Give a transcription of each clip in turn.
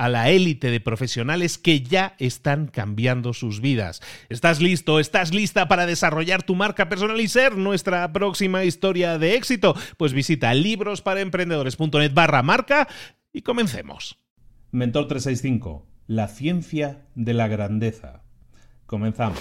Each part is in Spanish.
a la élite de profesionales que ya están cambiando sus vidas. ¿Estás listo? ¿Estás lista para desarrollar tu marca personal y ser nuestra próxima historia de éxito? Pues visita librosparaemprendedores.net barra marca y comencemos. Mentor 365, la ciencia de la grandeza. Comenzamos.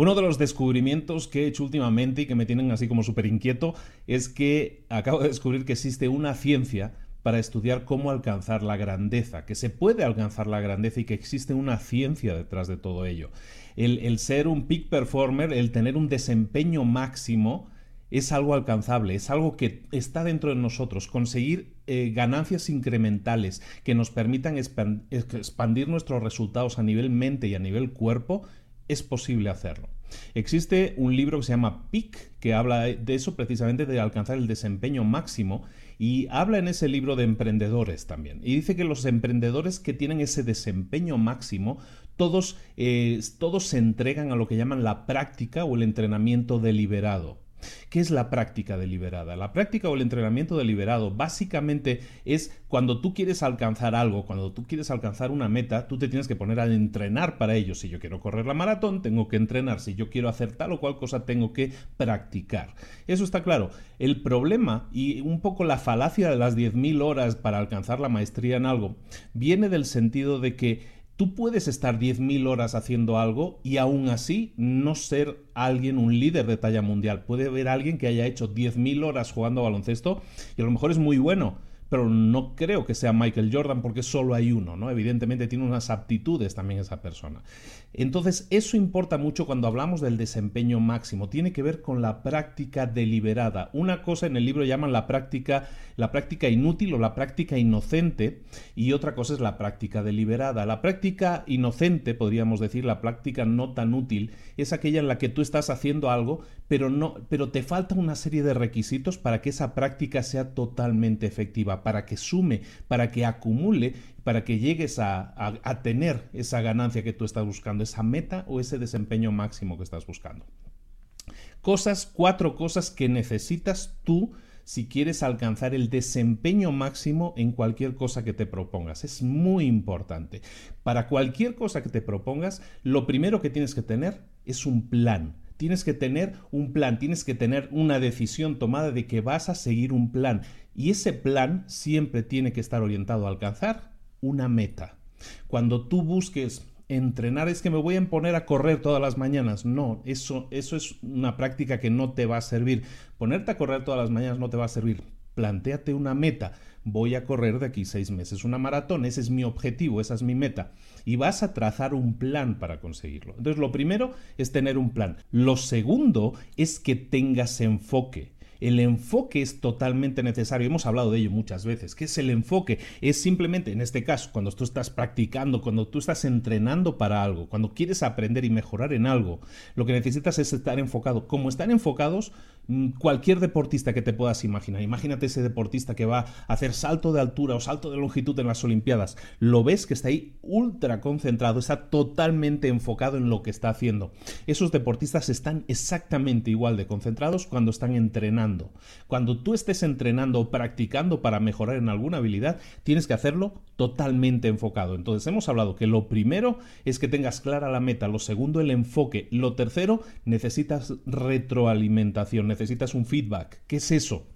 Uno de los descubrimientos que he hecho últimamente y que me tienen así como súper inquieto es que acabo de descubrir que existe una ciencia para estudiar cómo alcanzar la grandeza, que se puede alcanzar la grandeza y que existe una ciencia detrás de todo ello. El, ser un peak performer, el tener un desempeño máximo, es algo alcanzable, es algo que está dentro de nosotros. Conseguir eh, ganancias incrementales que nos permitan expandir nuestros resultados a nivel mente y a nivel cuerpo es posible hacerlo. Existe un libro que se llama Peak, que habla de eso precisamente, de alcanzar el desempeño máximo, y habla en ese libro de emprendedores también. Y dice que los emprendedores que tienen ese desempeño máximo, todos, eh, todos se entregan a lo que llaman la práctica o el entrenamiento deliberado. ¿Qué es la práctica deliberada? La práctica o el entrenamiento deliberado básicamente es cuando tú quieres alcanzar algo, cuando tú quieres alcanzar una meta, tú te tienes que poner a entrenar para ello. Si yo quiero correr la maratón, tengo que entrenar. Si yo quiero hacer tal o cual cosa, tengo que practicar. Eso está claro. El problema y un poco la falacia de las 10.000 horas para alcanzar la maestría en algo viene del sentido de que Tú puedes estar 10.000 horas haciendo algo y aún así no ser alguien, un líder de talla mundial. Puede haber alguien que haya hecho 10.000 horas jugando a baloncesto y a lo mejor es muy bueno, pero no creo que sea Michael Jordan porque solo hay uno, ¿no? Evidentemente tiene unas aptitudes también esa persona. Entonces, eso importa mucho cuando hablamos del desempeño máximo. Tiene que ver con la práctica deliberada. Una cosa en el libro llaman la práctica, la práctica inútil o la práctica inocente, y otra cosa es la práctica deliberada. La práctica inocente, podríamos decir, la práctica no tan útil, es aquella en la que tú estás haciendo algo, pero no, pero te falta una serie de requisitos para que esa práctica sea totalmente efectiva, para que sume, para que acumule para que llegues a, tener esa ganancia que tú estás buscando, esa meta o ese desempeño máximo que estás buscando. Cosas, cuatro cosas que necesitas tú si quieres alcanzar el desempeño máximo en cualquier cosa que te propongas. Es muy importante. Para cualquier cosa que te propongas, lo primero que tienes que tener es un plan. Tienes que tener un plan, tienes que tener una decisión tomada de que vas a seguir un plan. Y ese plan siempre tiene que estar orientado a alcanzar una meta. Cuando tú busques entrenar es que me voy a poner a correr todas las mañanas. No, eso, eso es una práctica que no te va a servir. Ponerte a correr todas las mañanas no te va a servir. Plantéate una meta. Voy a correr de aquí seis meses una maratón. Ese es mi objetivo, esa es mi meta. Y vas a trazar un plan para conseguirlo. Entonces, lo primero es tener un plan. Lo segundo es que tengas enfoque. El enfoque es totalmente necesario. Hemos hablado de ello muchas veces. ¿Qué es el enfoque? Es simplemente, en este caso, cuando tú estás practicando, cuando tú estás entrenando para algo, cuando quieres aprender y mejorar en algo, lo que necesitas es estar enfocado. Como están enfocados, mm, cualquier deportista que te puedas imaginar. Imagínate ese deportista que va a hacer salto de altura o salto de longitud en las Olimpiadas. Lo ves que está ahí ultra concentrado, está totalmente enfocado en lo que está haciendo. Esos deportistas están exactamente igual de concentrados cuando están entrenando. Cuando tú estés entrenando o practicando para mejorar en alguna habilidad, tienes que hacerlo totalmente enfocado. Entonces hemos hablado que lo primero es que tengas clara la meta, lo segundo el enfoque, lo tercero necesitas retroalimentación, necesitas un feedback. ¿Qué es eso?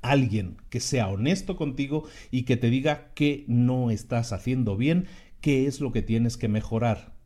alguien que sea honesto contigo y que te diga que no estás haciendo bien, qué es lo que tienes que mejorar.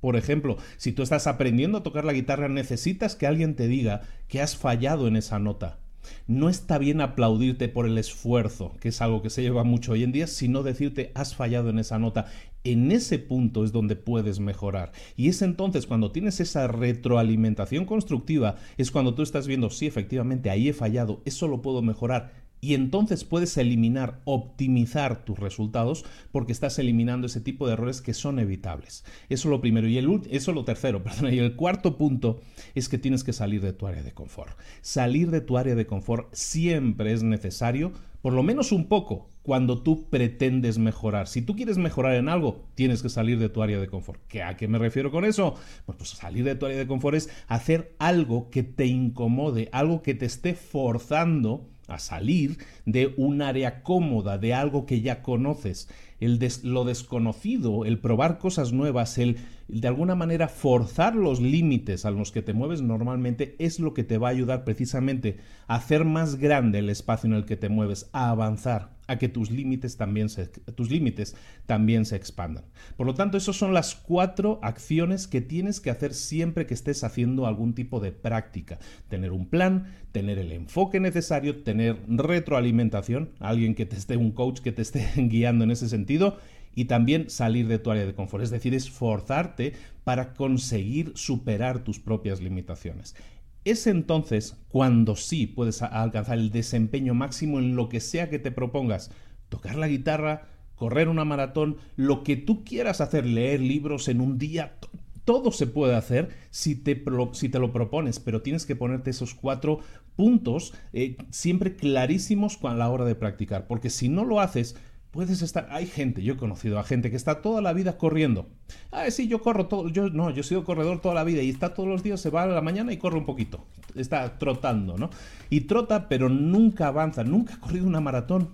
Por ejemplo, si tú estás aprendiendo a tocar la guitarra, necesitas que alguien te diga que has fallado en esa nota. No está bien aplaudirte por el esfuerzo, que es algo que se lleva mucho hoy en día, sino decirte has fallado en esa nota. En ese punto es donde puedes mejorar. Y es entonces cuando tienes esa retroalimentación constructiva, es cuando tú estás viendo, sí, efectivamente, ahí he fallado, eso lo puedo mejorar y entonces puedes eliminar, optimizar tus resultados porque estás eliminando ese tipo de errores que son evitables. Eso es lo primero. Y el, eso lo tercero, perdón. Y el cuarto punto es que tienes que salir de tu área de confort. Salir de tu área de confort siempre es necesario, por lo menos un poco, cuando tú pretendes mejorar. Si tú quieres mejorar en algo, tienes que salir de tu área de confort. ¿Qué, ¿A qué me refiero con eso? Pues salir de tu área de confort es hacer algo que te incomode, algo que te esté forzando a salir de un área cómoda, de algo que ya conoces. El lo desconocido, el probar cosas nuevas, el de alguna manera forzar los límites a los que te mueves normalmente es lo que te va a ayudar precisamente a hacer más grande el espacio en el que te mueves, a avanzar, a que tus límites también se, tus límites también se expandan. Por lo tanto, esas son las cuatro acciones que tienes que hacer siempre que estés haciendo algún tipo de práctica. Tener un plan, tener el enfoque necesario, tener retroalimentación, alguien que te esté, un coach que te esté guiando en ese sentido y también salir de tu área de confort, es decir, esforzarte para conseguir superar tus propias limitaciones. Es entonces cuando sí puedes alcanzar el desempeño máximo en lo que sea que te propongas. Tocar la guitarra, correr una maratón, lo que tú quieras hacer, leer libros en un día, todo se puede hacer si te, si te, lo propones, pero tienes que ponerte esos cuatro puntos eh, siempre clarísimos a la hora de practicar, porque si no lo haces, puedes estar. Hay gente, yo he conocido a gente que está toda la vida corriendo. Ah, sí, yo corro todo. Yo no, yo he sido corredor toda la vida y está todos los días, se va a la mañana y corre un poquito. Está trotando, ¿no? Y trota, pero nunca avanza, nunca ha corrido una maratón.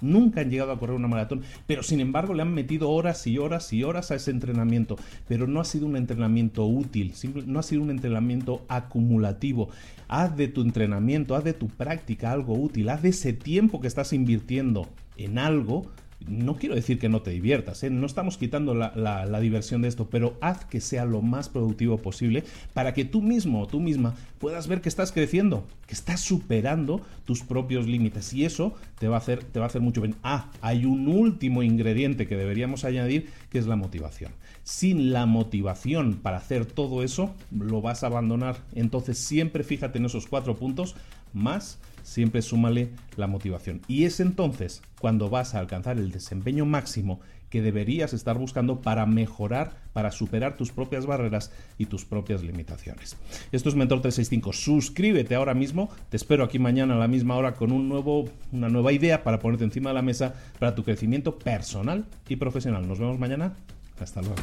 Nunca han llegado a correr una maratón, pero sin embargo le han metido horas y horas y horas a ese entrenamiento. Pero no ha sido un entrenamiento útil, no ha sido un entrenamiento acumulativo. Haz de tu entrenamiento, haz de tu práctica algo útil, haz de ese tiempo que estás invirtiendo en algo, no quiero decir que no te diviertas, ¿eh? no estamos quitando la, diversión de esto, pero haz que sea lo más productivo posible para que tú mismo o tú misma puedas ver que estás creciendo, que estás superando tus propios límites y eso te va a hacer, te va a hacer mucho bien. Ah, hay un último ingrediente que deberíamos añadir que es la motivación. Sin la motivación para hacer todo eso, lo vas a abandonar. Entonces siempre fíjate en esos cuatro puntos más siempre súmale la motivación. Y es entonces cuando vas a alcanzar el desempeño máximo que deberías estar buscando para mejorar, para superar tus propias barreras y tus propias limitaciones. Esto es Mentor 365. Suscríbete ahora mismo. Te espero aquí mañana a la misma hora con un nuevo, una nueva idea para ponerte encima de la mesa para tu crecimiento personal y profesional. Nos vemos mañana. Hasta luego.